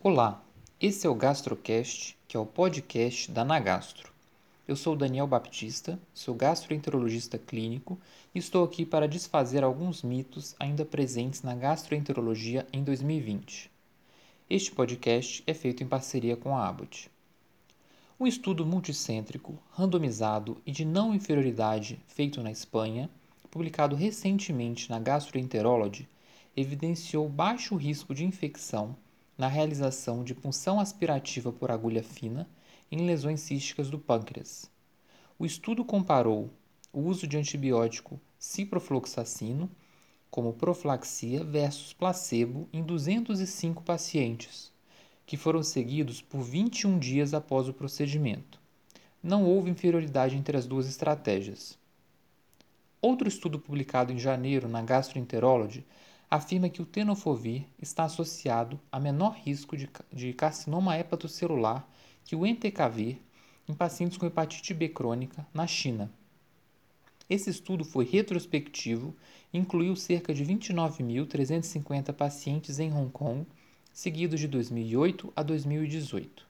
Olá, esse é o GastroCast, que é o podcast da Nagastro. Eu sou Daniel Baptista, sou gastroenterologista clínico e estou aqui para desfazer alguns mitos ainda presentes na gastroenterologia em 2020. Este podcast é feito em parceria com a Abbott. Um estudo multicêntrico, randomizado e de não inferioridade feito na Espanha, publicado recentemente na Gastroenterology, evidenciou baixo risco de infecção na realização de punção aspirativa por agulha fina em lesões císticas do pâncreas. O estudo comparou o uso de antibiótico ciprofloxacino como profilaxia versus placebo em 205 pacientes, que foram seguidos por 21 dias após o procedimento. Não houve inferioridade entre as duas estratégias. Outro estudo publicado em janeiro na Gastroenterology afirma que o tenofovir está associado a menor risco de, de carcinoma hepatocelular que o entecavir em pacientes com hepatite B crônica na China. Esse estudo foi retrospectivo e incluiu cerca de 29.350 pacientes em Hong Kong, seguidos de 2008 a 2018.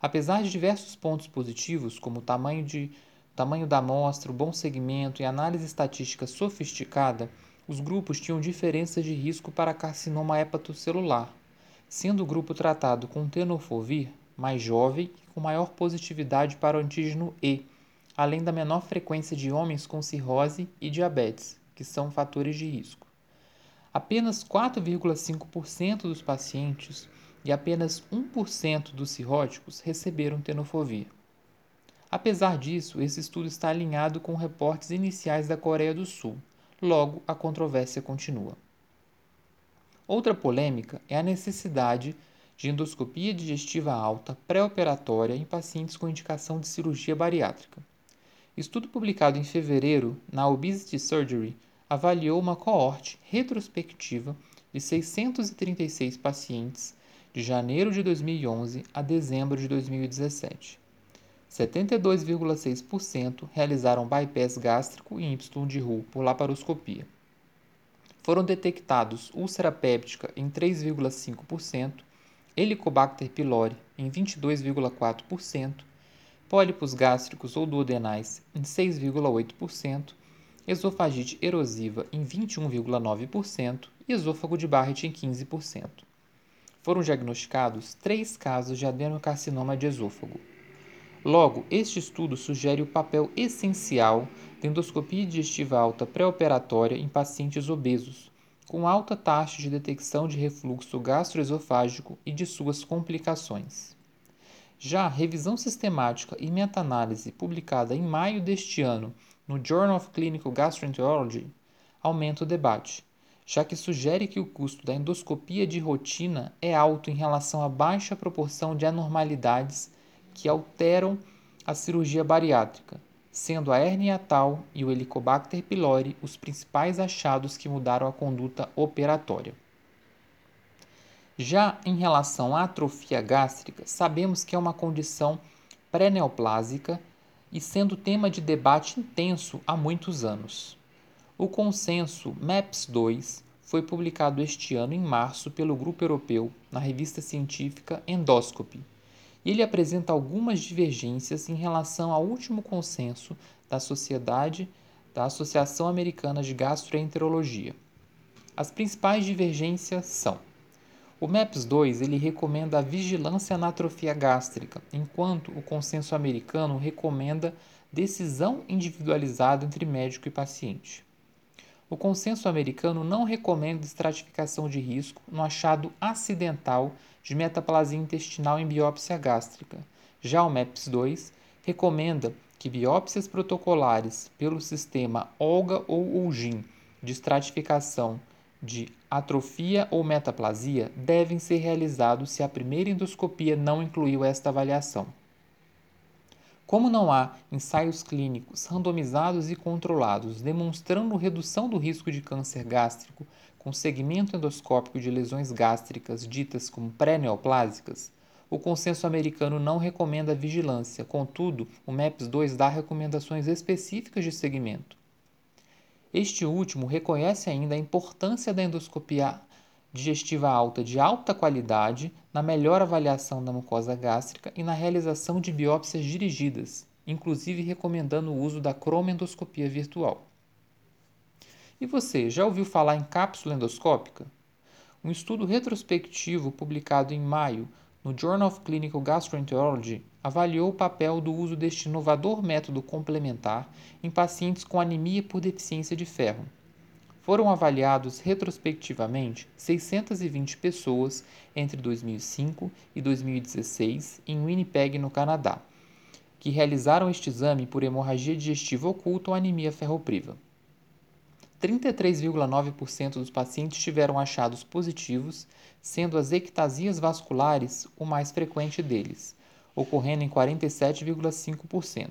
Apesar de diversos pontos positivos, como o tamanho, de, tamanho da amostra, o bom segmento e análise estatística sofisticada, os grupos tinham diferenças de risco para carcinoma hepatocelular, sendo o grupo tratado com tenofovir mais jovem e com maior positividade para o antígeno E, além da menor frequência de homens com cirrose e diabetes, que são fatores de risco. Apenas 4,5% dos pacientes e apenas 1% dos cirróticos receberam tenofovir. Apesar disso, esse estudo está alinhado com reportes iniciais da Coreia do Sul. Logo, a controvérsia continua. Outra polêmica é a necessidade de endoscopia digestiva alta pré-operatória em pacientes com indicação de cirurgia bariátrica. Estudo publicado em fevereiro na Obesity Surgery avaliou uma coorte retrospectiva de 636 pacientes de janeiro de 2011 a dezembro de 2017. 72,6% realizaram bypass gástrico e Y de Ru por laparoscopia. Foram detectados úlcera péptica em 3,5%, Helicobacter pylori em 22,4%, pólipos gástricos ou duodenais em 6,8%, esofagite erosiva em 21,9% e esôfago de Barrett em 15%. Foram diagnosticados três casos de adenocarcinoma de esôfago. Logo, este estudo sugere o papel essencial da endoscopia digestiva alta pré-operatória em pacientes obesos, com alta taxa de detecção de refluxo gastroesofágico e de suas complicações. Já a revisão sistemática e meta-análise publicada em maio deste ano no Journal of Clinical Gastroenterology aumenta o debate, já que sugere que o custo da endoscopia de rotina é alto em relação à baixa proporção de anormalidades que alteram a cirurgia bariátrica, sendo a hernia tal e o Helicobacter pylori os principais achados que mudaram a conduta operatória. Já em relação à atrofia gástrica, sabemos que é uma condição pré-neoplásica e sendo tema de debate intenso há muitos anos. O consenso MAPS-2 foi publicado este ano em março pelo grupo europeu na revista científica Endoscopy e ele apresenta algumas divergências em relação ao último consenso da Sociedade da Associação Americana de Gastroenterologia. As principais divergências são: o MAPS-2 ele recomenda a vigilância na atrofia gástrica, enquanto o consenso americano recomenda decisão individualizada entre médico e paciente. O consenso americano não recomenda estratificação de risco no achado acidental de metaplasia intestinal em biópsia gástrica. Já o MEPS-2 recomenda que biópsias protocolares pelo sistema OLGA ou ULGIN de estratificação de atrofia ou metaplasia devem ser realizados se a primeira endoscopia não incluiu esta avaliação. Como não há ensaios clínicos randomizados e controlados demonstrando redução do risco de câncer gástrico com segmento endoscópico de lesões gástricas ditas como pré-neoplásicas, o consenso americano não recomenda vigilância, contudo, o MAPS-2 dá recomendações específicas de segmento. Este último reconhece ainda a importância da endoscopia digestiva alta de alta qualidade na melhor avaliação da mucosa gástrica e na realização de biópsias dirigidas, inclusive recomendando o uso da cromoendoscopia virtual. E você, já ouviu falar em cápsula endoscópica? Um estudo retrospectivo publicado em maio no Journal of Clinical Gastroenterology avaliou o papel do uso deste inovador método complementar em pacientes com anemia por deficiência de ferro foram avaliados retrospectivamente 620 pessoas entre 2005 e 2016 em Winnipeg, no Canadá, que realizaram este exame por hemorragia digestiva oculta ou anemia ferropriva. 33,9% dos pacientes tiveram achados positivos, sendo as ectasias vasculares o mais frequente deles, ocorrendo em 47,5%.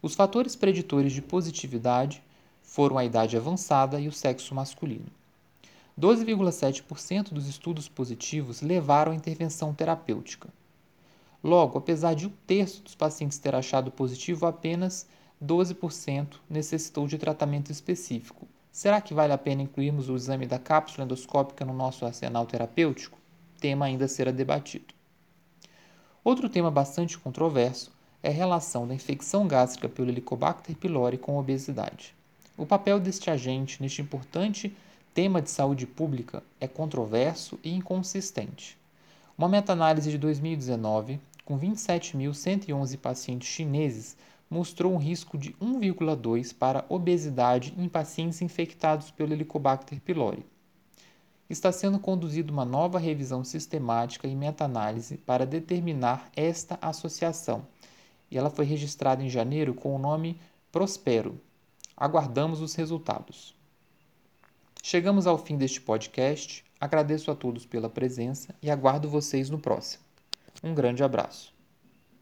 Os fatores preditores de positividade foram a idade avançada e o sexo masculino. 12,7% dos estudos positivos levaram à intervenção terapêutica. Logo, apesar de um terço dos pacientes ter achado positivo, apenas 12% necessitou de tratamento específico. Será que vale a pena incluirmos o exame da cápsula endoscópica no nosso arsenal terapêutico? Tema ainda a ser debatido. Outro tema bastante controverso é a relação da infecção gástrica pelo Helicobacter pylori com obesidade. O papel deste agente neste importante tema de saúde pública é controverso e inconsistente. Uma meta-análise de 2019, com 27.111 pacientes chineses, mostrou um risco de 1,2 para obesidade em pacientes infectados pelo Helicobacter pylori. Está sendo conduzida uma nova revisão sistemática e meta-análise para determinar esta associação, e ela foi registrada em janeiro com o nome Prospero, Aguardamos os resultados. Chegamos ao fim deste podcast. Agradeço a todos pela presença e aguardo vocês no próximo. Um grande abraço.